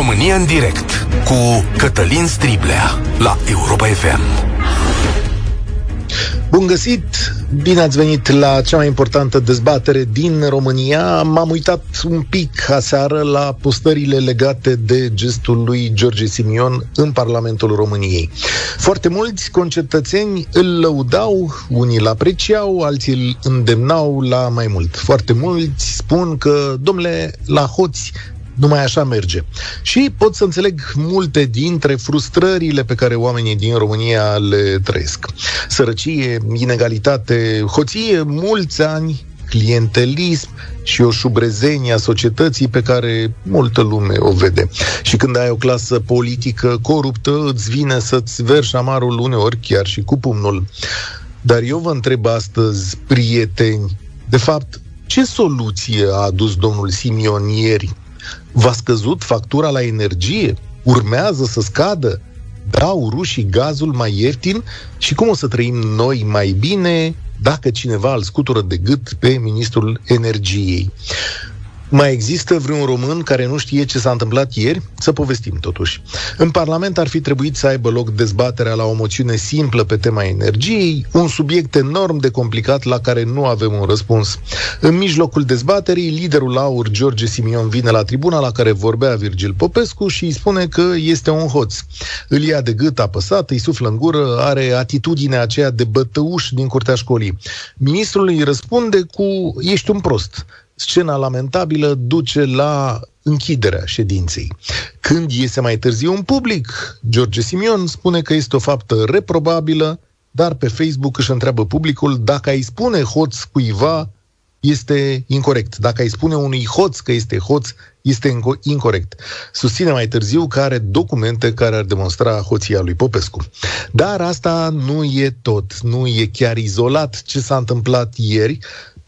România în direct cu Cătălin Striblea la Europa FM. Bun găsit! Bine ați venit la cea mai importantă dezbatere din România. M-am uitat un pic aseară la postările legate de gestul lui George Simion în Parlamentul României. Foarte mulți concetățeni îl lăudau, unii îl apreciau, alții îl îndemnau la mai mult. Foarte mulți spun că, domnule, la hoți numai așa merge. Și pot să înțeleg multe dintre frustrările pe care oamenii din România le trăiesc. Sărăcie, inegalitate, hoție, mulți ani clientelism și o șubrezenie a societății pe care multă lume o vede. Și când ai o clasă politică coruptă, îți vine să-ți verși amarul uneori chiar și cu pumnul. Dar eu vă întreb astăzi, prieteni, de fapt, ce soluție a adus domnul Simion ieri V-a scăzut factura la energie? Urmează să scadă? Dau rușii gazul mai ieftin? Și cum o să trăim noi mai bine dacă cineva îl scutură de gât pe ministrul energiei? Mai există vreun român care nu știe ce s-a întâmplat ieri? Să povestim totuși. În Parlament ar fi trebuit să aibă loc dezbaterea la o moțiune simplă pe tema energiei, un subiect enorm de complicat la care nu avem un răspuns. În mijlocul dezbaterii, liderul aur George Simion vine la tribuna la care vorbea Virgil Popescu și îi spune că este un hoț. Îl ia de gât apăsat, îi suflă în gură, are atitudinea aceea de bătăuș din curtea școlii. Ministrul îi răspunde cu ești un prost scena lamentabilă duce la închiderea ședinței. Când iese mai târziu în public, George Simion spune că este o faptă reprobabilă, dar pe Facebook își întreabă publicul dacă îi spune hoț cuiva este incorrect. Dacă îi spune unui hoț că este hoț, este incorrect. Susține mai târziu că are documente care ar demonstra hoția lui Popescu. Dar asta nu e tot, nu e chiar izolat ce s-a întâmplat ieri,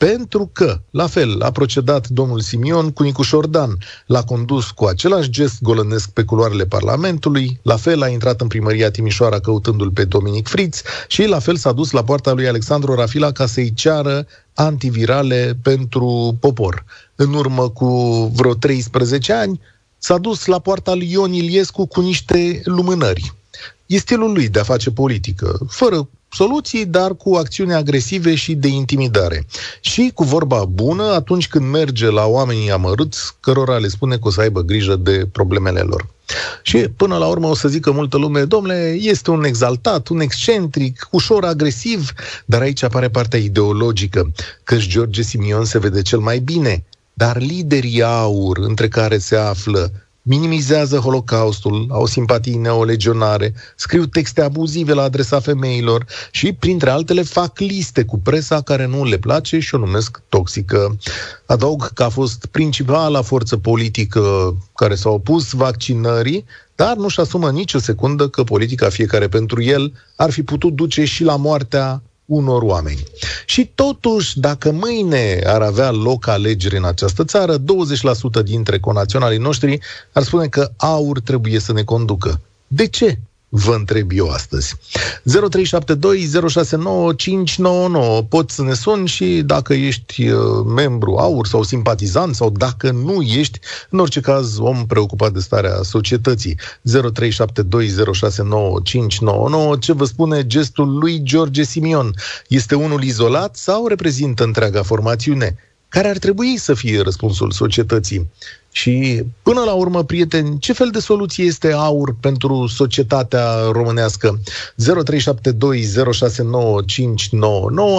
pentru că, la fel, a procedat domnul Simion cu Nicu Șordan. L-a condus cu același gest golănesc pe culoarele Parlamentului, la fel a intrat în primăria Timișoara căutându-l pe Dominic Friț și la fel s-a dus la poarta lui Alexandru Rafila ca să-i ceară antivirale pentru popor. În urmă cu vreo 13 ani, s-a dus la poarta lui Ion Iliescu cu niște lumânări. E stilul lui de a face politică, fără soluții, dar cu acțiuni agresive și de intimidare. Și cu vorba bună atunci când merge la oamenii amărâți, cărora le spune că o să aibă grijă de problemele lor. Și până la urmă o să zică multă lume, domnule, este un exaltat, un excentric, ușor agresiv, dar aici apare partea ideologică, că George Simion se vede cel mai bine, dar liderii aur, între care se află minimizează Holocaustul, au simpatii neolegionare, scriu texte abuzive la adresa femeilor și, printre altele, fac liste cu presa care nu le place și o numesc toxică. Adaug că a fost principala forță politică care s-a opus vaccinării, dar nu-și asumă nicio secundă că politica fiecare pentru el ar fi putut duce și la moartea unor oameni. Și totuși, dacă mâine ar avea loc alegeri în această țară, 20% dintre conaționalii noștri ar spune că aur trebuie să ne conducă. De ce? Vă întreb eu astăzi. 0372069599 Poți să ne suni și dacă ești uh, membru AUR sau simpatizant sau dacă nu ești, în orice caz, om preocupat de starea societății. 0372069599 Ce vă spune gestul lui George Simion? Este unul izolat sau reprezintă întreaga formațiune? Care ar trebui să fie răspunsul societății? Și până la urmă, prieteni, ce fel de soluție este aur pentru societatea românească? 0372069599.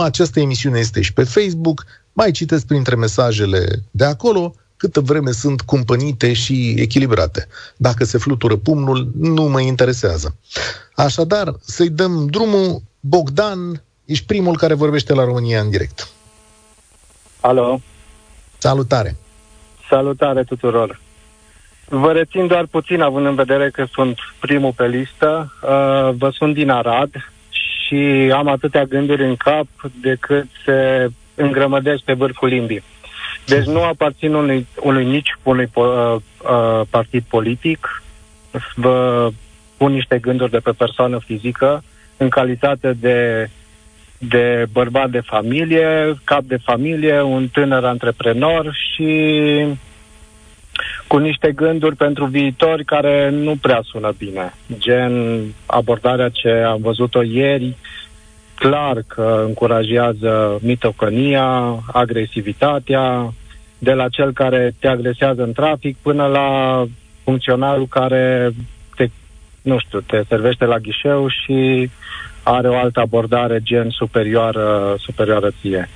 Această emisiune este și pe Facebook. Mai citeți printre mesajele de acolo câtă vreme sunt cumpănite și echilibrate. Dacă se flutură pumnul, nu mă interesează. Așadar, să-i dăm drumul. Bogdan, ești primul care vorbește la România în direct. Alo. Salutare. Salutare tuturor! Vă rețin doar puțin, având în vedere că sunt primul pe listă. Uh, vă sunt din Arad și am atâtea gânduri în cap decât se îngrămădesc pe vârful limbii. Deci nu aparțin unui, unui nici unui uh, uh, partid politic. Vă pun niște gânduri de pe persoană fizică în calitate de de bărbat de familie, cap de familie, un tânăr antreprenor și cu niște gânduri pentru viitori care nu prea sună bine. Gen abordarea ce am văzut-o ieri, clar că încurajează mitocănia, agresivitatea, de la cel care te agresează în trafic până la funcționarul care te, nu știu, te servește la ghișeu și are o altă abordare gen superioară, superioară ție.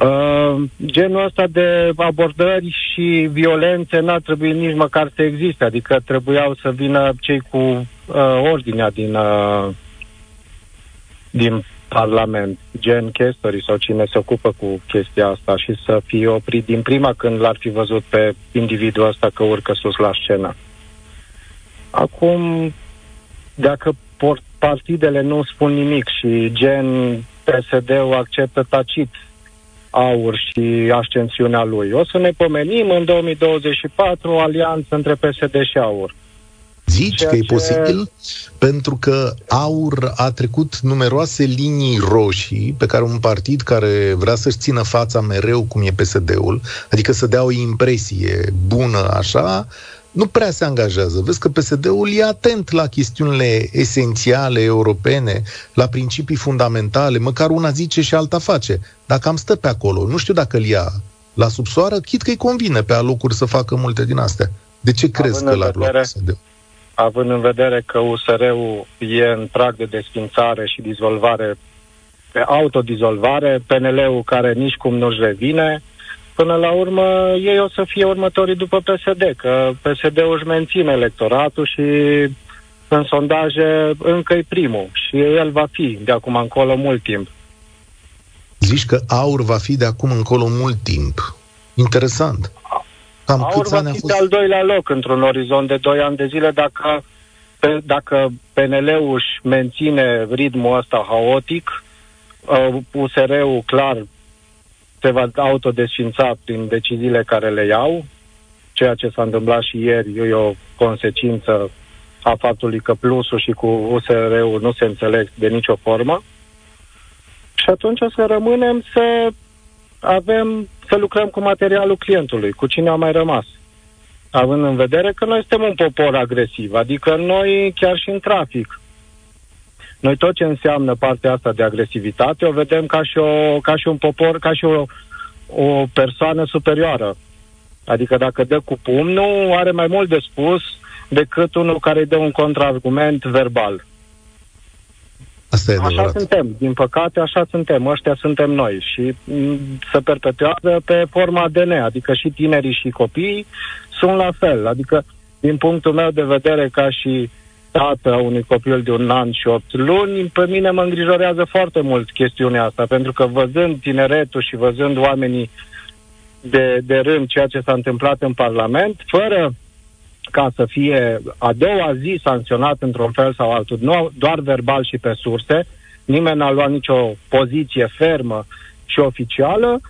Uh, genul ăsta de abordări și violențe n-ar trebui nici măcar să existe, adică trebuiau să vină cei cu uh, ordinea din, uh, din Parlament, gen chestorii sau cine se ocupă cu chestia asta și să fie oprit din prima când l-ar fi văzut pe individul ăsta că urcă sus la scenă. Acum, dacă partidele nu spun nimic și gen PSD-ul acceptă tacit aur și ascensiunea lui. O să ne pomenim în 2024 o alianță între PSD și aur. Zici Ceea că e ce... posibil? Pentru că aur a trecut numeroase linii roșii pe care un partid care vrea să-și țină fața mereu, cum e PSD-ul, adică să dea o impresie bună așa, nu prea se angajează. Vezi că PSD-ul e atent la chestiunile esențiale europene, la principii fundamentale, măcar una zice și alta face. Dacă am stă pe acolo, nu știu dacă îl ia la subsoară, chit că îi convine pe alocuri să facă multe din astea. De ce crezi având că l-ar lua PSD-ul? Având în vedere că USR-ul e în prag de desfințare și dizolvare, pe autodizolvare, PNL-ul care nici cum nu-și revine, până la urmă ei o să fie următorii după PSD, că PSD-ul își menține electoratul și în sondaje încă e primul și el va fi de acum încolo mult timp. Zici că aur va fi de acum încolo mult timp. Interesant. Cam aur va fi fost... de al doilea loc într-un orizont de 2 ani de zile dacă, pe, dacă PNL-ul își menține ritmul ăsta haotic, uh, USR-ul clar se va autodesfința prin deciziile care le iau, ceea ce s-a întâmplat și ieri e o consecință a faptului că plusul și cu USR-ul nu se înțeleg de nicio formă. Și atunci o să rămânem să avem, să lucrăm cu materialul clientului, cu cine a mai rămas. Având în vedere că noi suntem un popor agresiv, adică noi chiar și în trafic noi tot ce înseamnă partea asta de agresivitate o vedem ca și, o, ca și un popor, ca și o, o persoană superioară. Adică dacă dă cu pumnul, are mai mult de spus decât unul care îi dă un contraargument verbal. Asta e așa adevărat. suntem, din păcate așa suntem, ăștia suntem noi și se perpetuează pe forma ADN, adică și tinerii și copiii sunt la fel, adică din punctul meu de vedere ca și tată a unui copil de un an și opt luni, pe mine mă îngrijorează foarte mult chestiunea asta, pentru că văzând tineretul și văzând oamenii de, de rând ceea ce s-a întâmplat în Parlament, fără ca să fie a doua zi sancționat într-un fel sau altul, nu doar verbal și pe surse, nimeni n-a luat nicio poziție fermă și oficială,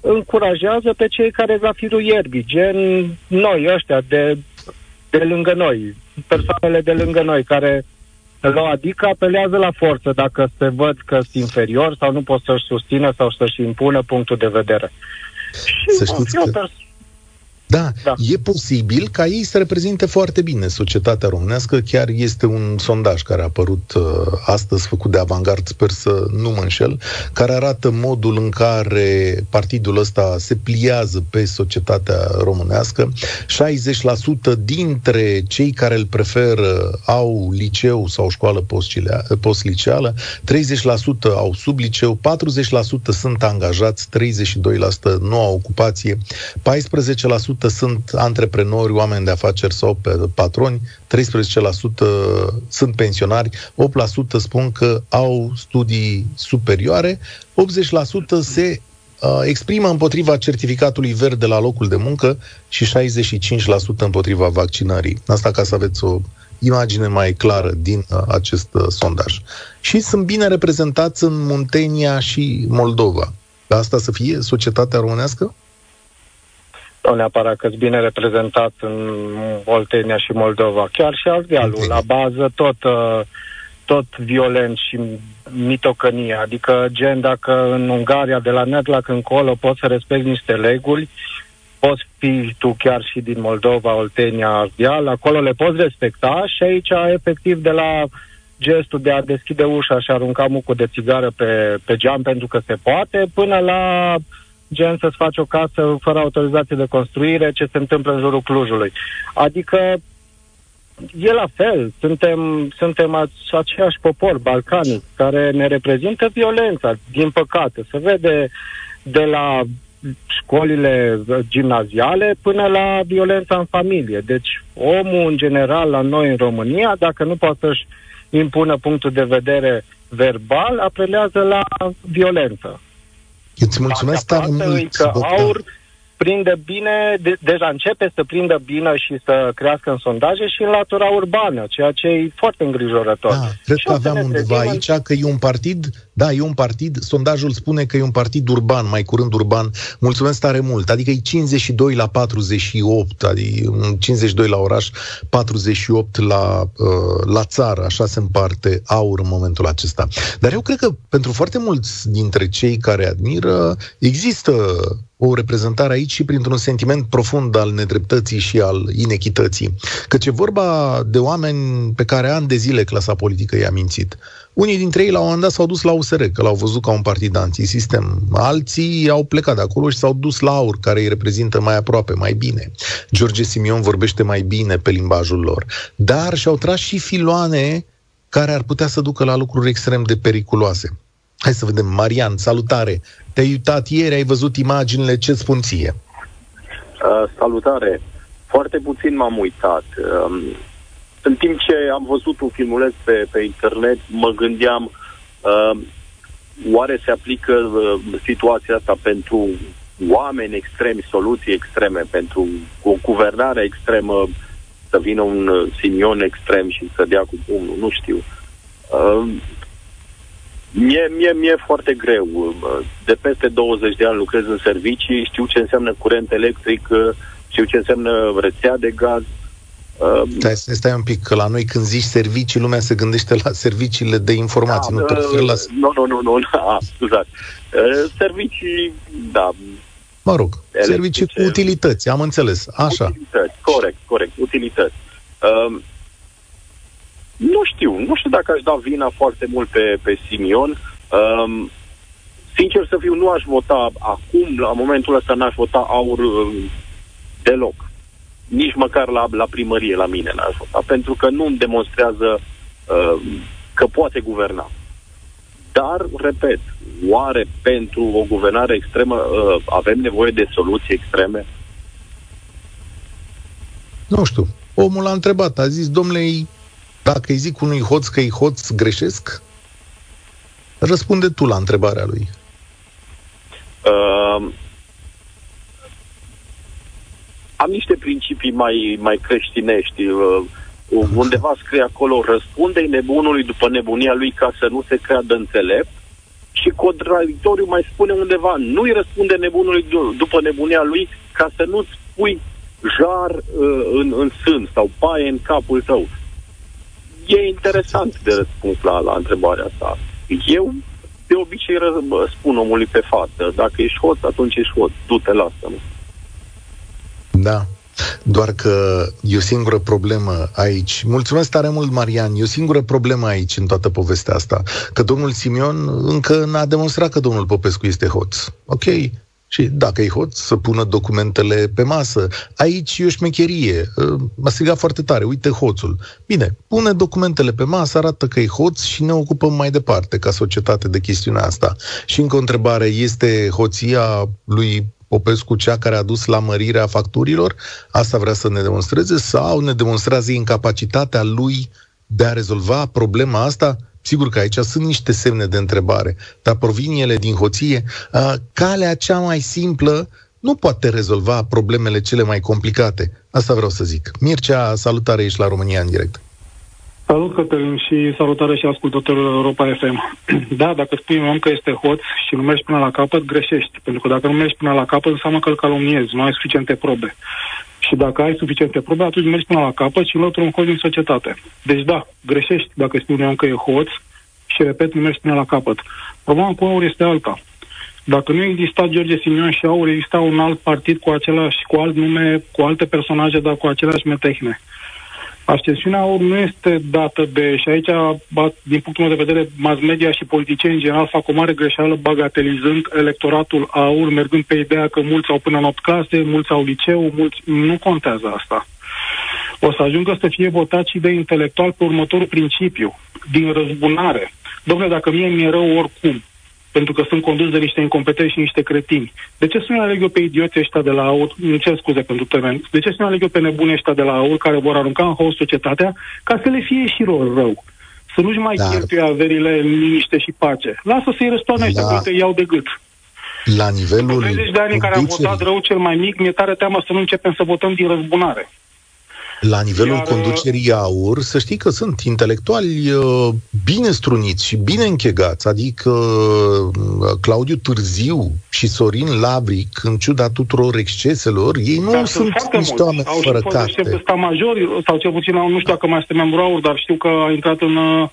încurajează pe cei care zafirul ierbii, gen noi ăștia de, de lângă noi, persoanele de lângă noi care la adică apelează la forță dacă se văd că sunt inferior sau nu pot să-și susțină sau să-și impună punctul de vedere. Și să știți că... Pers- da, da, e posibil ca ei să reprezinte foarte bine societatea românească. Chiar este un sondaj care a apărut uh, astăzi, făcut de Avangard, sper să nu mă înșel, care arată modul în care partidul ăsta se pliază pe societatea românească. 60% dintre cei care îl preferă au liceu sau școală postliceală, 30% au sub liceu, 40% sunt angajați, 32% nu au ocupație, 14% sunt antreprenori, oameni de afaceri sau patroni, 13% sunt pensionari, 8% spun că au studii superioare, 80% se uh, exprimă împotriva certificatului verde la locul de muncă și 65% împotriva vaccinării. Asta ca să aveți o imagine mai clară din uh, acest uh, sondaj. Și sunt bine reprezentați în Muntenia și Moldova. Asta să fie societatea românească? Nu neapărat că bine reprezentat în Oltenia și Moldova, chiar și Ardealul, la bază tot, uh, tot violent și mitocănie, adică gen dacă în Ungaria de la Netlac încolo poți să respecti niște reguli, poți fi tu chiar și din Moldova, Oltenia, Ardeal, acolo le poți respecta și aici, efectiv, de la gestul de a deschide ușa și a arunca mucul de țigară pe, pe geam pentru că se poate, până la gen să-ți faci o casă fără autorizație de construire, ce se întâmplă în jurul Clujului. Adică e la fel, suntem, suntem aceiași popor balcanic care ne reprezintă violența, din păcate. Se vede de la școlile gimnaziale până la violența în familie. Deci omul în general la noi în România, dacă nu poate să-și impună punctul de vedere verbal, apelează la violență. Îți mulțumesc tare mult, că aur prinde bine, de, deja începe să prindă bine și să crească în sondaje și în latura urbană, ceea ce e foarte îngrijorător. Da, cred și că aveam undeva aici că e un partid, da, e un partid, sondajul spune că e un partid urban, mai curând urban. Mulțumesc tare mult, adică e 52 la 48, adică 52 la oraș, 48 la, uh, la țară, așa se împarte aur în momentul acesta. Dar eu cred că pentru foarte mulți dintre cei care admiră, există o reprezentare aici și printr-un sentiment profund al nedreptății și al inechității. Căci e vorba de oameni pe care ani de zile clasa politică i-a mințit. Unii dintre ei la un moment dat s-au dus la USR, că l-au văzut ca un partid antisistem. Alții au plecat de acolo și s-au dus la AUR, care îi reprezintă mai aproape, mai bine. George Simion vorbește mai bine pe limbajul lor. Dar și-au tras și filoane care ar putea să ducă la lucruri extrem de periculoase. Hai să vedem. Marian, salutare! Te-ai uitat ieri, ai văzut imaginile, ce spun ție? Uh, salutare! Foarte puțin m-am uitat. Uh, în timp ce am văzut un filmuleț pe, pe internet, mă gândeam uh, oare se aplică uh, situația asta pentru oameni extremi, soluții extreme, pentru o guvernare extremă, să vină un uh, Simion extrem și să dea cu pumnul, nu știu. Uh, Mie, mie, mie e foarte greu. De peste 20 de ani lucrez în servicii, știu ce înseamnă curent electric, știu ce înseamnă rețea de gaz. Stai, stai un pic, că la noi când zici servicii, lumea se gândește la serviciile de informații, da, nu te referi la... Nu, nu, nu, nu, da, scuzați. Servicii, da. Mă rog, electrice, servicii cu utilități, am înțeles, așa. Utilități, corect, corect, utilități. Uh, nu știu, nu știu dacă aș da vina foarte mult pe, pe Simion. Um, sincer să fiu, nu aș vota acum, la momentul ăsta n-aș vota aur um, deloc. Nici măcar la, la primărie, la mine n-aș vota, pentru că nu îmi demonstrează uh, că poate guverna. Dar, repet, oare pentru o guvernare extremă uh, avem nevoie de soluții extreme? Nu știu. Omul a întrebat, a zis, domnule, dacă îi zic unui hoț că e hoț, greșesc? Răspunde tu la întrebarea lui. Uh, am niște principii mai, mai creștinești. Uh, undeva scrie acolo, răspunde nebunului după nebunia lui ca să nu se creadă înțelept și contradictoriu mai spune undeva, nu-i răspunde nebunului d- după nebunia lui ca să nu-ți pui jar uh, în, în sân sau paie în capul tău e interesant de răspuns la, la întrebarea asta. Eu de obicei ră, spun omului pe față, dacă ești hoț, atunci ești hoț, du-te, lasă-mă. Da. Doar că e o singură problemă aici. Mulțumesc tare mult, Marian. E o singură problemă aici în toată povestea asta. Că domnul Simion încă n-a demonstrat că domnul Popescu este hoț. Ok, și dacă e hoț, să pună documentele pe masă. Aici e o șmecherie. Ă, m-a strigat foarte tare. Uite hoțul. Bine, pune documentele pe masă, arată că e hoț și ne ocupăm mai departe ca societate de chestiunea asta. Și încă o întrebare. Este hoția lui Popescu cea care a dus la mărirea facturilor? Asta vrea să ne demonstreze? Sau ne demonstrează incapacitatea lui de a rezolva problema asta? Sigur că aici sunt niște semne de întrebare, dar provin ele din hoție. Calea cea mai simplă nu poate rezolva problemele cele mai complicate. Asta vreau să zic. Mircea, salutare, ești la România în direct. Salut, Cătălin, și salutare și ascultătorilor Europa FM. Da, dacă spui un om că este hoț și nu mergi până la capăt, greșești. Pentru că dacă nu mergi până la capăt, înseamnă că îl calomniezi, nu ai suficiente probe. Și dacă ai suficiente probe, atunci mergi până la capăt și înlături un hoț din societate. Deci da, greșești dacă spui un om că e hoț și, repet, nu mergi până la capăt. Problema cu aur este alta. Dacă nu exista George Simion și Aur, exista un alt partid cu același, cu alt nume, cu alte personaje, dar cu aceleași metehne. Ascensiunea AUR nu este dată de, și aici, din punctul meu de vedere, mass media și politicieni în general fac o mare greșeală bagatelizând electoratul AUR, mergând pe ideea că mulți au până în 8 clase, mulți au liceu, mulți... Nu contează asta. O să ajungă să fie votat și de intelectual pe următorul principiu, din răzbunare. Domnule, dacă mie mi-e rău oricum, pentru că sunt condus de niște incompetenți și niște cretini. De ce să nu aleg eu pe idioții ăștia de la AUR, nu cer scuze pentru termen, de ce să nu aleg eu pe nebuni ăștia de la AUR care vor arunca în haos societatea ca să le fie și lor rău? Să nu-și mai Dar... cheltuie averile în liniște și pace. Lasă să-i răstoarne ăștia, da. uite, iau de gât. La nivelul... 30 de ani în care am votat rău cel mai mic, mi-e tare teamă să nu începem să votăm din răzbunare. La nivelul Iar... conducerii AUR, să știi că sunt intelectuali uh, bine struniți și bine închegați, adică uh, Claudiu Târziu și Sorin Labric, în ciuda tuturor exceselor, ei nu dar sunt niște oameni fără carte. Au majori, sau cel puțin, nu știu dacă mai este membru AUR, dar știu că a intrat în uh,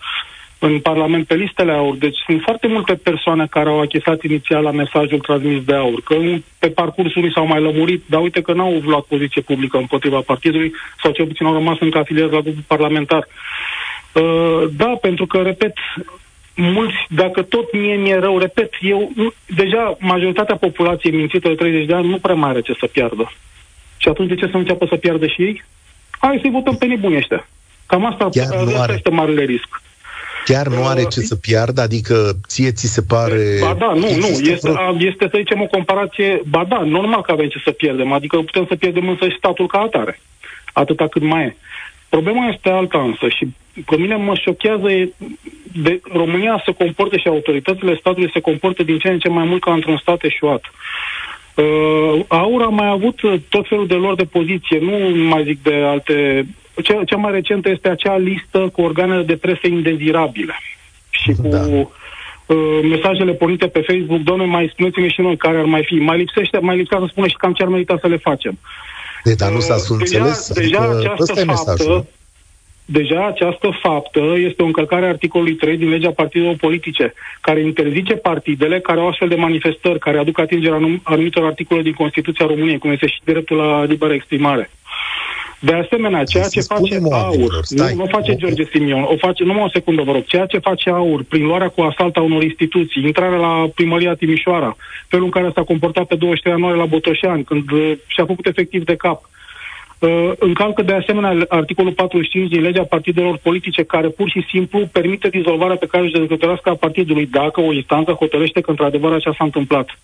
în Parlament pe listele AUR. Deci sunt foarte multe persoane care au achesat inițial la mesajul transmis de AUR, că pe parcursul s-au mai lămurit, dar uite că n-au luat poziție publică împotriva partidului sau cel puțin au rămas încă afiliați la grupul parlamentar. Uh, da, pentru că, repet, mulți, dacă tot mie mi-e rău, repet, eu, deja majoritatea populației mințită de 30 de ani nu prea mai are ce să piardă. Și atunci de ce să înceapă să piardă și ei? Hai să-i votăm pe nebuni ăștia. Cam asta, asta este marele risc. Chiar nu are ce să piardă? Adică ție ți se pare... Ba da, nu, nu. Este, vreo... este, să zicem, o comparație... Ba da, normal că avem ce să pierdem. Adică putem să pierdem însă și statul ca atare. Atâta cât mai e. Problema este alta însă și pe mine mă șochează de România se comportă și autoritățile statului se comportă din ce în ce mai mult ca într-un stat eșuat. Uh, Aura a mai avut tot felul de lor de poziție, nu mai zic de alte cea, cea mai recentă este acea listă cu organele de presă indezirabile și cu da. uh, mesajele pornite pe Facebook, doamne, mai spuneți-ne și noi care ar mai fi. Mai lipsește, mai lipsea să spune și cam ce ar merita să le facem. De, dar nu s-a uh, înțeles? Deja, adică deja această faptă, Deja această faptă este o încălcare a articolului 3 din legea partidelor politice, care interzice partidele care au astfel de manifestări, care aduc atingerea anumitor articole din Constituția României, cum este și dreptul la liberă exprimare. De asemenea, ceea ce face AUR, nu, nu face George Simion, o face, numai o secundă, vă rog, ceea ce face AUR prin luarea cu asalt a unor instituții, intrarea la primăria Timișoara, felul în care s-a comportat pe 23 ianuarie la Botoșani, când uh, și-a făcut efectiv de cap, uh, încalcă de asemenea articolul 45 din legea partidelor politice, care pur și simplu permite dizolvarea pe care își dezvoltărească a partidului, dacă o instanță hotărăște că într-adevăr așa s-a întâmplat.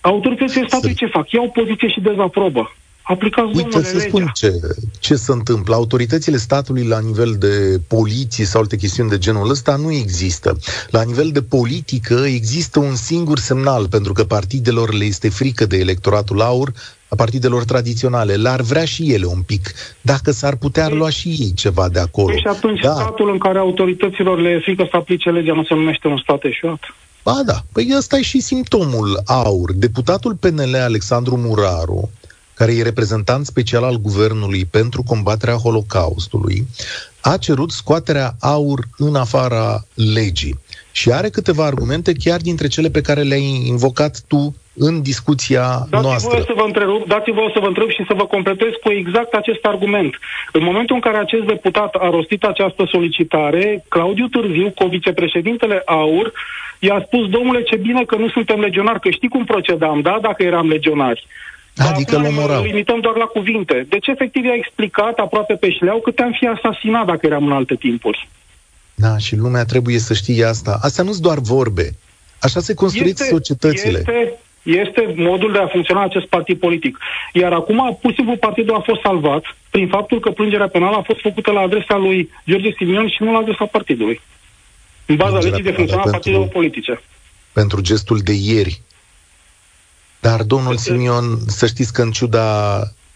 Autoritățile statului ce fac? Iau poziție și dezaprobă. Aplicați, Uite, să spun ce, ce se întâmplă. Autoritățile statului la nivel de poliție sau alte chestiuni de genul ăsta nu există. La nivel de politică există un singur semnal, pentru că partidelor le este frică de electoratul aur, a partidelor tradiționale. L-ar vrea și ele un pic. Dacă s-ar putea lua și ei ceva de acolo. Și atunci da. statul în care autorităților le e frică să aplice legea nu se numește un stat eșuat? Ba da, păi ăsta e și simptomul aur. Deputatul PNL Alexandru Muraru, care e reprezentant special al guvernului pentru combaterea Holocaustului, a cerut scoaterea aur în afara legii. Și are câteva argumente chiar dintre cele pe care le-ai invocat tu în discuția dați noastră. Să vă întrerup, dați-vă să vă întreb și să vă completez cu exact acest argument. În momentul în care acest deputat a rostit această solicitare, Claudiu Târziu, cu vicepreședintele AUR, i-a spus, domnule, ce bine că nu suntem legionari, că știi cum procedam, da, dacă eram legionari. Adică îl omorau. limităm doar la cuvinte. Deci, efectiv, i-a explicat aproape pe șleau că te-am fi asasinat dacă eram în alte timpuri. Da, și lumea trebuie să știe asta. Astea nu sunt doar vorbe. Așa se construiesc este, societățile. Este, este modul de a funcționa acest partid politic. Iar acum, pur și simplu, partidul a fost salvat prin faptul că plângerea penală a fost făcută la adresa lui George Simion și nu la adresa partidului. În baza legii de funcționare a partidelor politice. Pentru gestul de ieri dar domnul Simion, să știți că în ciuda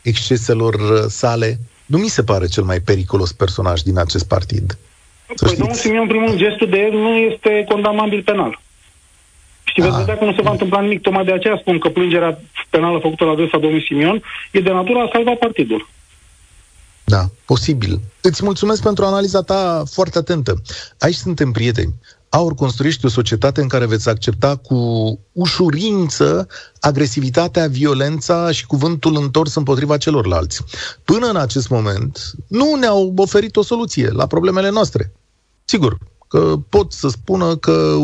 exceselor sale, nu mi se pare cel mai periculos personaj din acest partid. Să păi domnul Simion, primul gestul de el nu este condamnabil penal. Și veți ah. vedea că nu se va întâmpla nimic. Tocmai de aceea spun că plângerea penală făcută la adresa domnului Simion e de natură a salva partidul. Da, posibil. Îți mulțumesc pentru analiza ta foarte atentă. Aici suntem prieteni. Aur construiește o societate în care veți accepta cu ușurință agresivitatea, violența și cuvântul întors împotriva celorlalți. Până în acest moment, nu ne-au oferit o soluție la problemele noastre. Sigur, că pot să spună că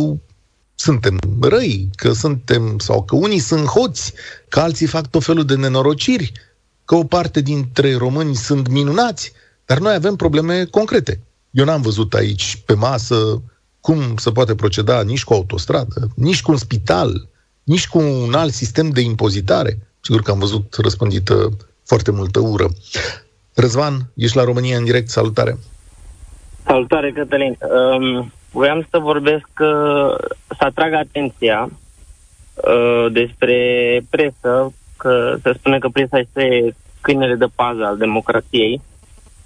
suntem răi, că suntem, sau că unii sunt hoți, că alții fac tot felul de nenorociri, că o parte dintre români sunt minunați, dar noi avem probleme concrete. Eu n-am văzut aici pe masă cum se poate proceda nici cu autostradă, nici cu un spital, nici cu un alt sistem de impozitare. Sigur că am văzut răspândită foarte multă ură. Răzvan, ești la România în direct, salutare! Salutare, Cătălin! Um, voiam să vorbesc, uh, să atrag atenția uh, despre presă, că se spune că presa este câinele de pază al democrației.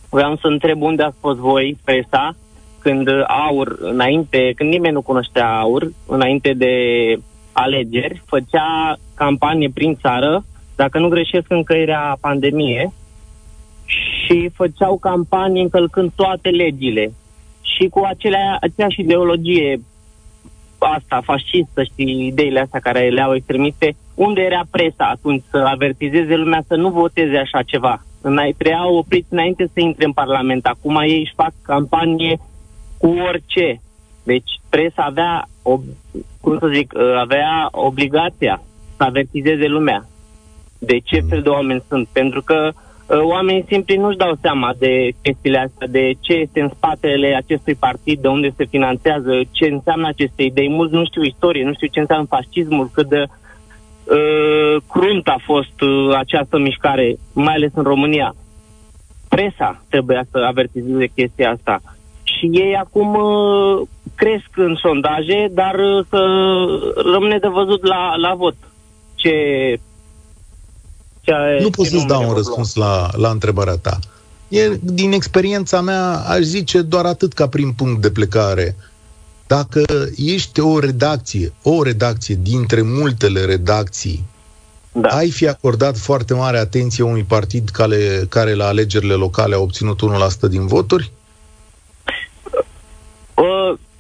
Vreau să întreb unde ați fost voi, presa, când aur, înainte, când nimeni nu cunoștea aur, înainte de alegeri, făcea campanie prin țară, dacă nu greșesc încă era pandemie, și făceau campanie încălcând toate legile și cu acelea, aceeași ideologie asta, fascistă și ideile astea care le au extremiste, unde era presa atunci să avertizeze lumea să nu voteze așa ceva? Trebuiau oprit înainte să intre în Parlament. Acum ei își fac campanie cu orice. Deci presa avea, ob- cum să zic, uh, avea obligația să avertizeze lumea de ce fel de oameni sunt. Pentru că uh, oamenii simpli nu-și dau seama de chestiile astea, de ce este în spatele acestui partid, de unde se finanțează, ce înseamnă aceste idei. Mulți nu știu istorie, nu știu ce înseamnă fascismul, cât de uh, crunt a fost uh, această mișcare, mai ales în România. Presa trebuia să avertizeze chestia asta și ei acum uh, cresc în sondaje, dar uh, să rămâne de văzut la, la vot. Ce, ce nu pot să-ți dau un răspuns la, la întrebarea ta. E, din experiența mea, aș zice doar atât ca prin punct de plecare. Dacă ești o redacție, o redacție dintre multele redacții, da. ai fi acordat foarte mare atenție unui partid care, care la alegerile locale a obținut 1% din voturi?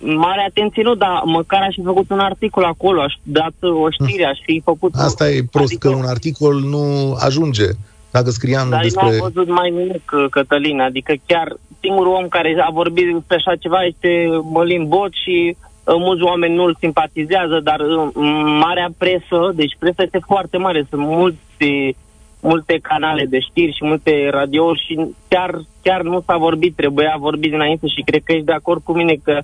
Uh, mare atenție nu, dar măcar aș fi făcut un articol acolo, aș dat o știre, aș fi făcut... Asta e prost, adică... că un articol nu ajunge. Dacă scriam dar despre... Dar nu am văzut mai nimic, Cătălin, adică chiar singurul om care a vorbit despre așa ceva este Mălin Bot și uh, mulți oameni nu-l simpatizează, dar uh, marea presă, deci presa este foarte mare, sunt mulți multe canale de știri și multe radiouri și chiar, chiar nu s-a vorbit, trebuia vorbit dinainte și cred că ești de acord cu mine că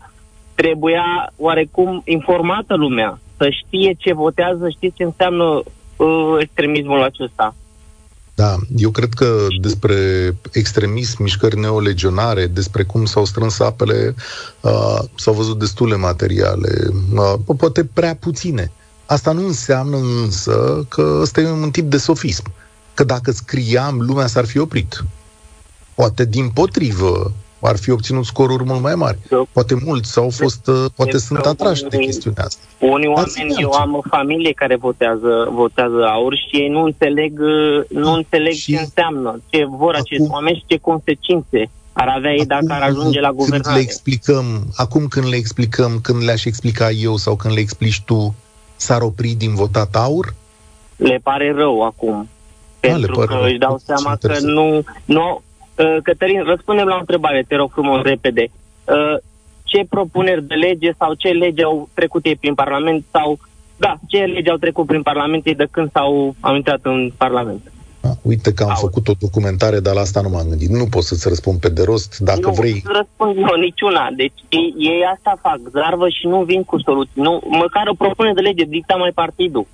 trebuia oarecum informată lumea, să știe ce votează, știe ce înseamnă uh, extremismul acesta. Da, eu cred că despre extremism, mișcări neolegionare, despre cum s-au strâns apele, uh, s-au văzut destule materiale, uh, poate prea puține. Asta nu înseamnă însă că ăsta e un tip de sofism. Uh, că dacă scriam, lumea s-ar fi oprit. Poate din potrivă ar fi obținut scoruri mult mai mari. Poate mulți sau fost, uh, poate sunt atrași de chestiunea asta. Unii oameni, eu am o familie care votează, votează aur și ei nu înțeleg, uh, nu înțeleg și ce înseamnă, ce vor acum, acești oameni și ce consecințe ar avea ei dacă ar ajunge la guvernare. Le explicăm, acum când le explicăm, când le-aș explica eu sau când le explici tu, s-ar opri din votat aur? Le pare rău acum. Pentru că își dau seama că nu... nu uh, Cătălin, răspundem la o întrebare, te rog frumos, repede. Uh, ce propuneri de lege sau ce lege au trecut ei prin Parlament sau... Da, ce lege au trecut prin Parlament ei de când s-au au intrat în Parlament? A, uite că am au. făcut o documentare, dar la asta nu m-am gândit. Nu pot să-ți răspund pe de rost, dacă nu, vrei... Nu răspund eu niciuna. Deci ei, ei asta fac, zarvă și nu vin cu soluții. Nu, măcar o propunere de lege dicta mai partidul.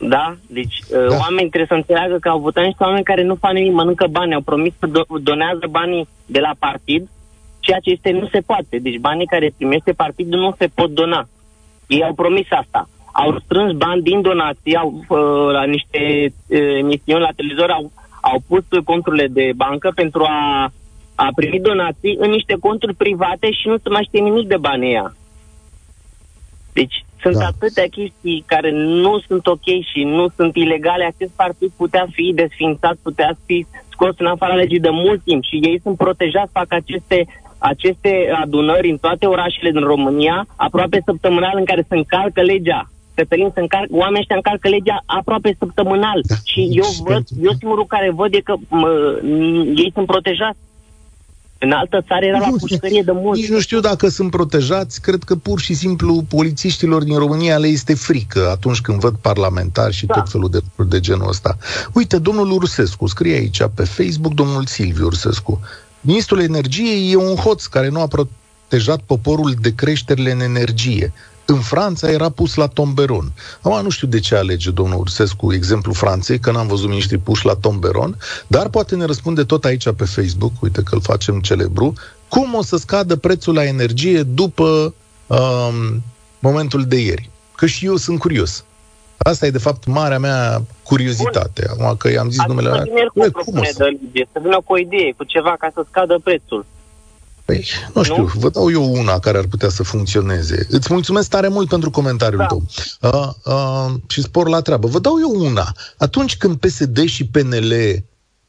Da? Deci uh, da. oamenii trebuie să înțeleagă că au votat niște oameni care nu fac nimic, mănâncă bani, au promis să do- donează banii de la partid, ceea ce este nu se poate. Deci banii care primește partidul nu se pot dona. Ei au promis asta. Au strâns bani din donații, au uh, la niște uh, emisiuni la televizor, au, au pus conturile de bancă pentru a, a primi donații în niște conturi private și nu se mai știe nimic de banii ăia. Deci sunt da. atâtea chestii care nu sunt ok și nu sunt ilegale. Acest partid putea fi desfințat, putea fi scos în afara legii de mult timp și ei sunt protejați, fac aceste aceste adunări în toate orașele din România, aproape săptămânal, în care se încalcă legea. Cătălin, se încarcă, oamenii ăștia încalcă legea aproape săptămânal. Da, și eu văd, eu singurul care văd e că mă, ei sunt protejați. În altă țară era la pușcărie de mult. Nici nu știu dacă sunt protejați. Cred că pur și simplu polițiștilor din România le este frică atunci când văd parlamentari și da. tot felul de lucruri de genul ăsta. Uite, domnul Ursescu scrie aici pe Facebook, domnul Silviu Ursescu. Ministrul Energiei e un hoț care nu a protejat poporul de creșterile în energie. În Franța era pus la tomberon. Acum nu știu de ce alege domnul Ursescu exemplu Franței, că n-am văzut miniștri puși la tomberon, dar poate ne răspunde tot aici pe Facebook, uite că îl facem celebru, cum o să scadă prețul la energie după um, momentul de ieri. Că și eu sunt curios. Asta e, de fapt, marea mea curiozitate. Acum că i-am zis numele... Cum o să... să vină cu o idee, cu ceva ca să scadă prețul. Păi, nu știu, nu? vă dau eu una care ar putea să funcționeze. Îți mulțumesc tare mult pentru comentariul da. tău. Uh, uh, și spor la treabă. Vă dau eu una. Atunci când PSD și PNL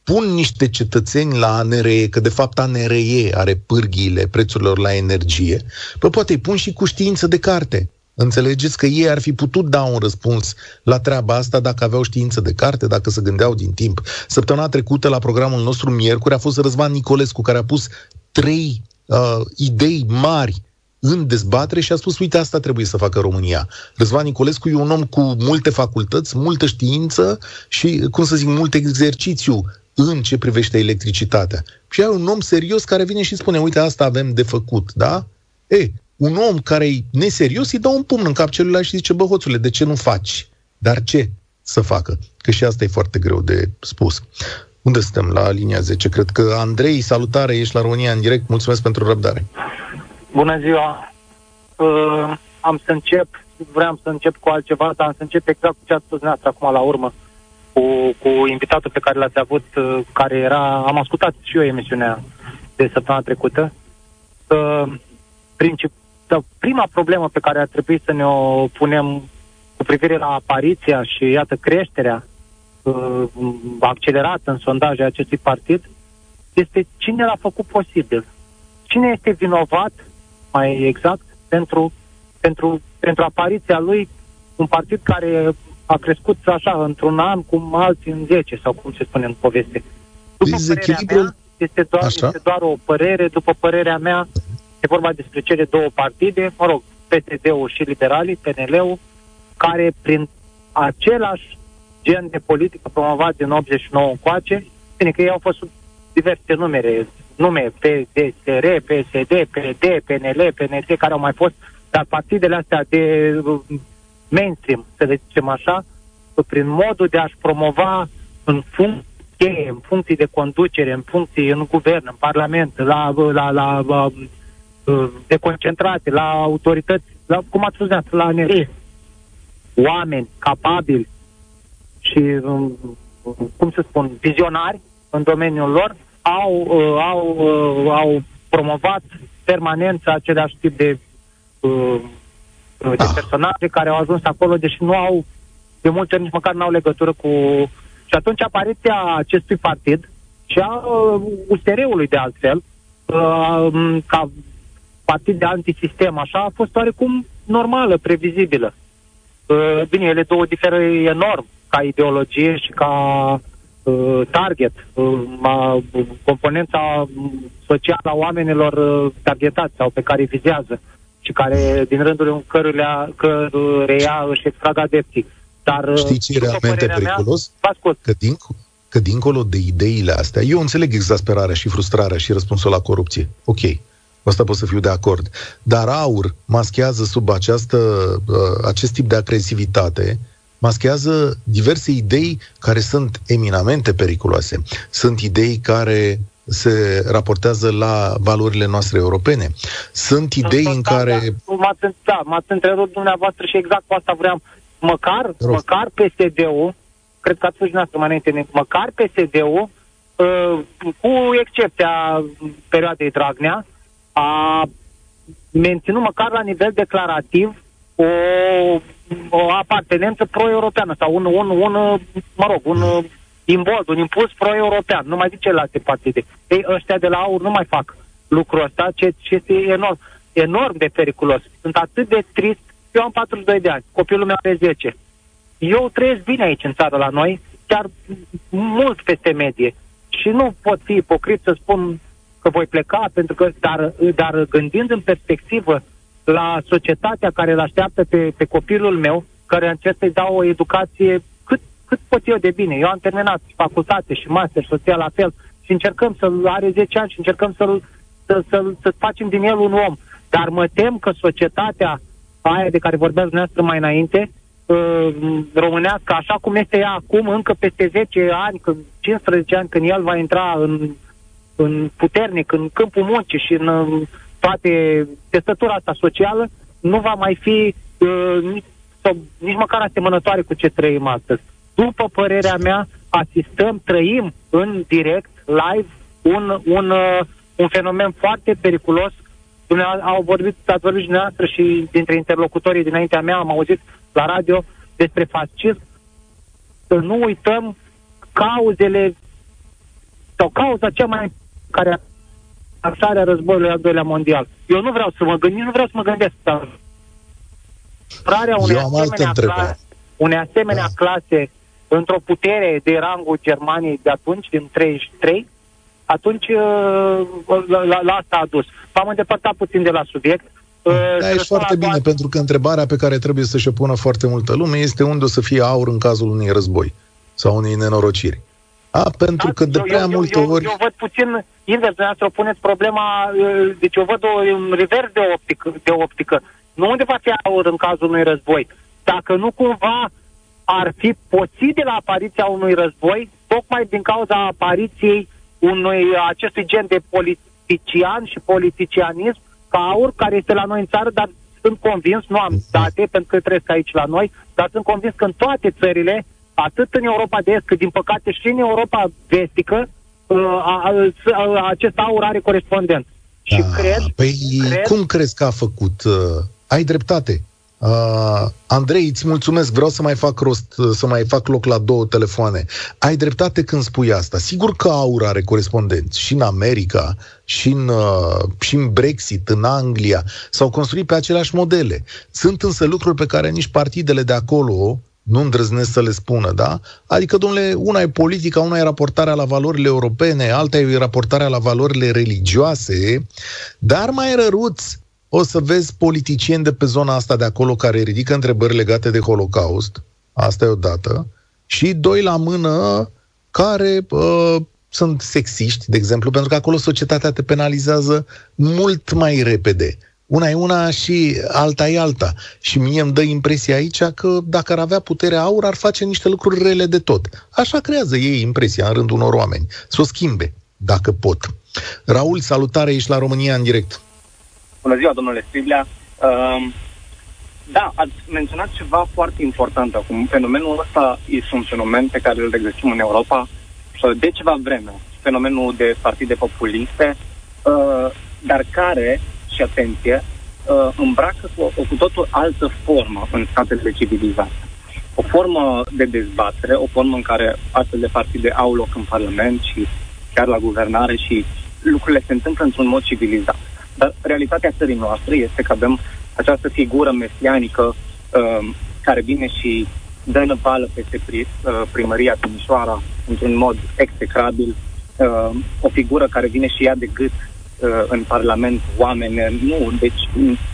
pun niște cetățeni la ANRE, că de fapt ANRE are pârghiile prețurilor la energie, păi poate îi pun și cu știință de carte. Înțelegeți că ei ar fi putut da un răspuns la treaba asta dacă aveau știință de carte, dacă se gândeau din timp. Săptămâna trecută, la programul nostru Miercuri, a fost Răzvan Nicolescu, care a pus trei uh, idei mari în dezbatere și a spus, uite, asta trebuie să facă România. Răzvan Nicolescu e un om cu multe facultăți, multă știință și, cum să zic, mult exercițiu în ce privește electricitatea. Și ai un om serios care vine și spune, uite, asta avem de făcut, da? E, un om care e neserios îi dă un pumn în cap celuilalt și zice, bă, hoțule, de ce nu faci? Dar ce să facă? Că și asta e foarte greu de spus. Unde suntem? La linia 10. Cred că Andrei, salutare, ești la România în direct. Mulțumesc pentru răbdare. Bună ziua! Uh, am să încep, vreau să încep cu altceva, dar am să încep exact cu ce ați spus dumneavoastră acum la urmă, cu, cu invitatul pe care l-ați avut, uh, care era, am ascultat și eu emisiunea de săptămâna trecută. Uh, princip, prima problemă pe care ar trebui să ne o punem cu privire la apariția și, iată, creșterea uh, accelerat în sondaje acestui partid este cine l-a făcut posibil. Cine este vinovat, mai exact, pentru, pentru, pentru apariția lui un partid care a crescut așa, într-un an, cum alții în 10, sau cum se spune în poveste. După părerea mea, este doar, este doar o părere, după părerea mea, e vorba despre cele două partide, mă rog, PSD-ul și liberalii, PNL-ul, care prin același gen de politică promovat din 89 încoace, bine că ei au fost diverse numere, nume PDSR, PSD, PD, PNL, PNT, care au mai fost, dar partidele astea de uh, mainstream, să le zicem așa, prin modul de a-și promova în funcție, în funcții de conducere, în funcții în guvern, în parlament, la, la, la, la uh, de concentrate, la autorități, la, cum ați spus, la NRE, oameni capabili și, um, cum să spun, vizionari în domeniul lor au, uh, au, uh, au promovat permanent același tip de, uh, de ah. personaje care au ajuns acolo, deși nu au, de multe ori nici măcar nu au legătură cu... Și atunci apariția acestui partid și a USR-ului de altfel, ca partid de antisistem, așa, a fost oarecum normală, previzibilă. Bine, ele două diferă enorm ca ideologie și ca uh, target, uh, componența socială a oamenilor uh, targetați sau pe care vizează și care, din rândul căruia, căruia își extrag adepții. Dar, uh, Știi ce e realmente periculos? Mea, că, din, că dincolo de ideile astea, eu înțeleg exasperarea și frustrarea și răspunsul la corupție. Ok, Asta pot să fiu de acord. Dar aur maschează sub această, uh, acest tip de agresivitate maschează diverse idei care sunt eminamente periculoase. Sunt idei care se raportează la valorile noastre europene. Sunt idei în care... Da, m-ați, da, m-ați întrerupt dumneavoastră și exact cu asta vreau. Măcar, măcar PSD-ul, cred că ați spus dumneavoastră mai înainte, măcar PSD-ul, uh, cu excepția perioadei Dragnea, a menținut măcar la nivel declarativ o o apartenență pro-europeană sau un, un, un mă rog, un imbold, un impuls pro-european, nu mai zice la alte partide. Ei, ăștia de la AUR nu mai fac lucrul ăsta, ce, ce este enorm, enorm de periculos. Sunt atât de trist. Eu am 42 de ani, copilul meu are 10. Eu trăiesc bine aici în țară la noi, chiar mult peste medie. Și nu pot fi ipocrit să spun că voi pleca, pentru că, dar, dar gândind în perspectivă la societatea care îl așteaptă pe, pe copilul meu, care încerc să-i dau o educație cât, cât pot eu de bine. Eu am terminat facultate și master, soția la fel, și încercăm să-l are 10 ani și încercăm să-l, să, să, să facem din el un om. Dar mă tem că societatea aia de care vorbeați dumneavoastră mai înainte, uh, românească, așa cum este ea acum, încă peste 10 ani, când, 15 ani, când el va intra în, în puternic, în câmpul muncii și în toate testătura asta socială, nu va mai fi uh, nici, sau, nici măcar asemănătoare cu ce trăim astăzi. După părerea mea, asistăm, trăim în direct, live, un, un, uh, un fenomen foarte periculos. Au vorbit, ați vorbit și dumneavoastră și dintre interlocutorii dinaintea mea, am auzit la radio despre fascism. Să nu uităm cauzele sau cauza cea mai care lansarea războiului al doilea mondial. Eu nu vreau să mă gândesc, nu vreau să mă gândesc. Prarea unei asemenea, clase, unei asemenea da. clase într-o putere de rangul Germaniei de atunci, din 33, atunci uh, la, la, la asta a dus. M-am îndepărtat puțin de la subiect. Uh, da, ești foarte bine, toate... pentru că întrebarea pe care trebuie să-și o pună foarte multă lume este unde o să fie aur în cazul unui război sau unei nenorociri. A, pentru da? că de prea eu, multe eu, ori... Eu, eu văd puțin invers, dumneavoastră o puneți problema, uh, deci eu văd o, un revers de optică, de optică. Nu unde va fi aur în cazul unui război. Dacă nu cumva ar fi poțit de la apariția unui război, tocmai din cauza apariției unui acestui gen de politician și politicianism ca aur, care este la noi în țară, dar sunt convins, nu am date pentru că trăiesc aici la noi, dar sunt convins că în toate țările atât în Europa de Est, cât din păcate și în Europa vestică, uh, acest aur are corespondent. Da, și cred, păi cred... cum crezi că a făcut? Uh, ai dreptate. Uh, Andrei, îți mulțumesc, vreau să mai fac rost, uh, să mai fac loc la două telefoane. Ai dreptate când spui asta. Sigur că aur are corespondenți și în America, și în, uh, și în Brexit, în Anglia. S-au construit pe aceleași modele. Sunt însă lucruri pe care nici partidele de acolo nu îndrăznesc să le spună, da? Adică, domnule, una e politica, una e raportarea la valorile europene, alta e raportarea la valorile religioase, dar mai răruți o să vezi politicieni de pe zona asta de acolo care ridică întrebări legate de Holocaust, asta e o dată, și doi la mână care uh, sunt sexiști, de exemplu, pentru că acolo societatea te penalizează mult mai repede una e una și alta e alta. Și mie îmi dă impresia aici că dacă ar avea putere aur, ar face niște lucruri rele de tot. Așa creează ei impresia în rândul unor oameni. Să o schimbe, dacă pot. Raul, salutare, ești la România în direct. Bună ziua, domnule Striblea. Uh, da, ați menționat ceva foarte important acum. Fenomenul ăsta este un fenomen pe care îl regăsim în Europa de ceva vreme. Fenomenul de partide populiste, uh, dar care și atenție, uh, îmbracă cu o cu totul altă formă în statele civilizate. O formă de dezbatere, o formă în care astfel de partide au loc în Parlament și chiar la guvernare și lucrurile se întâmplă într-un mod civilizat. Dar realitatea țării noastre este că avem această figură mesianică uh, care vine și dă năvală peste pri, uh, primăria Timișoara într-un mod execrabil, uh, o figură care vine și ea de gât uh, în Parlament oameni. Nu, deci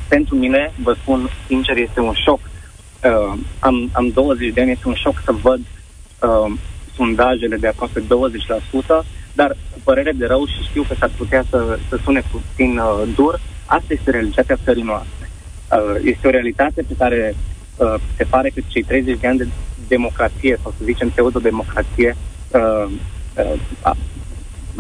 pentru mine, vă spun sincer, este un șoc. Uh, am, am 20 de ani, este un șoc să văd uh, sondajele de aproape 20%, dar cu părere de rău și știu că s-ar putea să, să sune puțin uh, dur, asta este realitatea țării noastre. Uh, este o realitate pe care uh, se pare că cei 30 de ani de democrație, sau să zicem pseudo-democrație, uh, uh,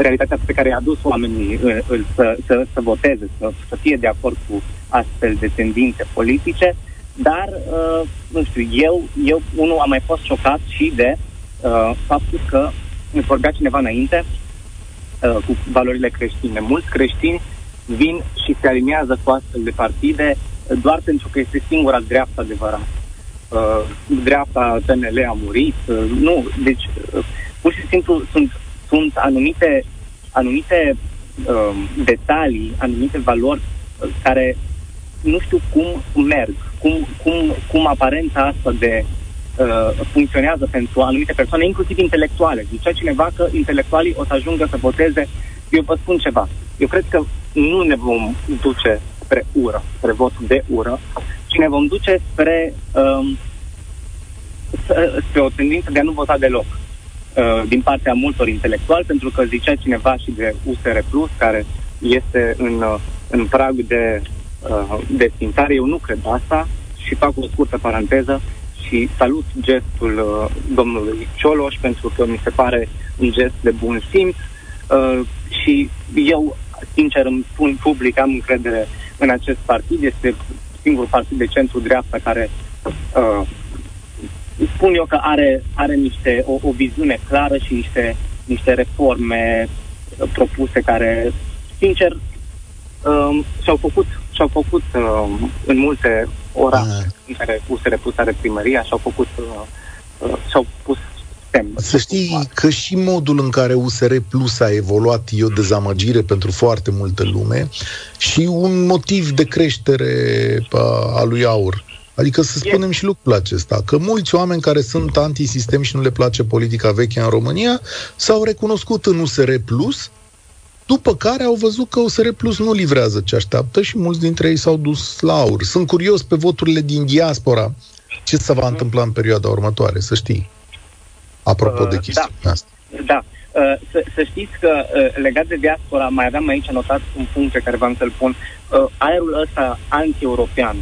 realitatea pe care i-a dus oamenii uh, îl, să, să, să voteze, să, să fie de acord cu astfel de tendințe politice, dar, uh, nu știu, eu, eu unul am mai fost șocat și de uh, faptul că îmi vorbea cineva înainte uh, cu valorile creștine. Mulți creștini vin și se aliniază cu astfel de partide doar pentru că este singura dreaptă adevărată. Uh, dreapta PNL a murit. Uh, nu, deci uh, pur și simplu sunt sunt anumite, anumite uh, detalii, anumite valori uh, care nu știu cum merg, cum, cum, cum aparența asta de uh, funcționează pentru anumite persoane, inclusiv intelectuale. Zicea cineva că intelectualii o să ajungă să voteze. Eu vă spun ceva. Eu cred că nu ne vom duce spre ură, spre vot de ură, ci ne vom duce spre, um, spre o tendință de a nu vota deloc uh, din partea multor intelectuali, pentru că zicea cineva și de USR Plus, care este în, uh, în prag de uh, desfințare. Eu nu cred asta și fac o scurtă paranteză și salut gestul uh, domnului Cioloș pentru că mi se pare un gest de bun simț uh, și eu, sincer, îmi spun public, am încredere în acest partid. Este singurul partid de centru-dreapta care uh, spun eu că are, are niște, o, o viziune clară și niște, niște reforme uh, propuse care, sincer, uh, și-au făcut, și-au făcut uh, în multe orașe uh. în care USR Plus are primăria, și-au făcut, uh, uh, și-au pus semn. Să știi că și modul în care USR Plus a evoluat e o dezamăgire pentru foarte multă lume și un motiv de creștere a lui Aur. Adică să spunem și lucrul acesta, că mulți oameni care sunt antisistem și nu le place politica veche în România s-au recunoscut în USR Plus, după care au văzut că USR Plus nu livrează ce așteaptă și mulți dintre ei s-au dus la aur. Sunt curios pe voturile din diaspora ce se va întâmpla în perioada următoare, să știi. Apropo uh, de chestia da. asta. Da. Uh, să, să știți că uh, legat de diaspora, mai aveam aici anotat un punct pe care v-am să-l pun. Uh, aerul ăsta anti-european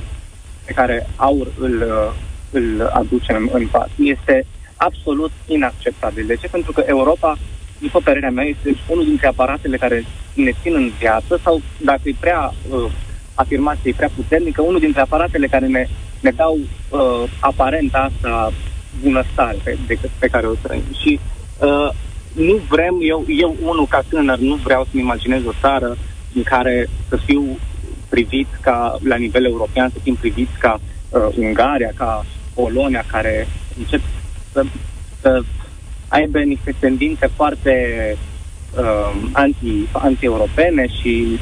pe care aur îl, uh, îl aducem în pas este absolut inacceptabil. De ce? Pentru că Europa, după părerea mea, este unul dintre aparatele care ne țin în viață sau, dacă e prea uh, afirmație, e prea puternică, unul dintre aparatele care ne, ne dau uh, aparent asta bunăstare pe, de, pe care o trăim. Și uh, nu vrem, eu, eu unul ca tânăr, nu vreau să-mi imaginez o țară în care să fiu privit ca, la nivel european, să fim priviți ca uh, Ungaria, ca Polonia, care încep să, să aibă niște tendințe foarte uh, anti, anti-europene și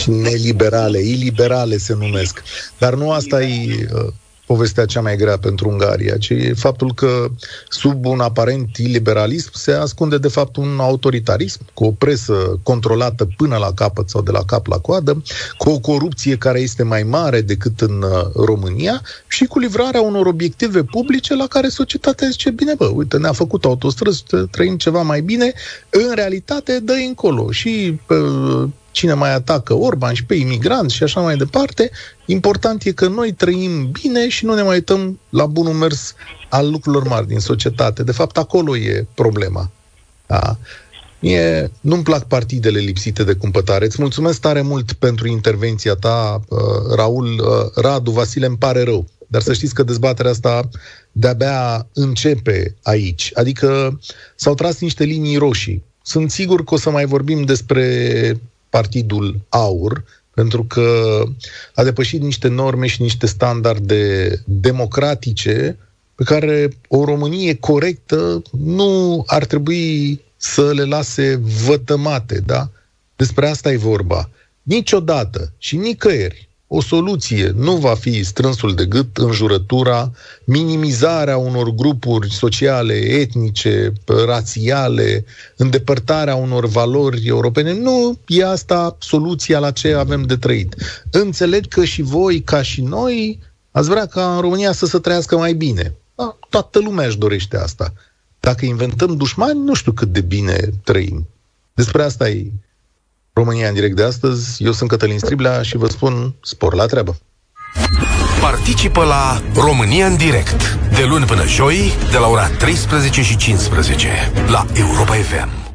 și neliberale, iliberale se numesc. Dar nu asta e uh, povestea cea mai grea pentru Ungaria, ci faptul că sub un aparent iliberalism se ascunde de fapt un autoritarism, cu o presă controlată până la capăt sau de la cap la coadă, cu o corupție care este mai mare decât în uh, România și cu livrarea unor obiective publice la care societatea zice, bine bă, uite, ne-a făcut autostrăzi, trăim ceva mai bine, în realitate dă încolo și uh, cine mai atacă Orban și pe imigranți și așa mai departe. Important e că noi trăim bine și nu ne mai uităm la bunul mers al lucrurilor mari din societate. De fapt, acolo e problema. Da. Mie nu-mi plac partidele lipsite de cumpătare. Îți mulțumesc tare mult pentru intervenția ta, uh, Raul. Uh, Radu, Vasile, îmi pare rău. Dar să știți că dezbaterea asta de-abia începe aici. Adică s-au tras niște linii roșii. Sunt sigur că o să mai vorbim despre Partidul Aur, pentru că a depășit niște norme și niște standarde democratice pe care o Românie corectă nu ar trebui să le lase vătămate, da? Despre asta e vorba. Niciodată și nicăieri o soluție nu va fi strânsul de gât, înjurătura, minimizarea unor grupuri sociale, etnice, rațiale, îndepărtarea unor valori europene. Nu e asta soluția la ce avem de trăit. Înțeleg că și voi, ca și noi, ați vrea ca în România să se trăiască mai bine. Da, toată lumea își dorește asta. Dacă inventăm dușmani, nu știu cât de bine trăim. Despre asta e România în direct de astăzi. Eu sunt Cătălin Striblea și vă spun spor la treabă. Participă la România în direct de luni până joi de la ora 13 și 15 la Europa FM.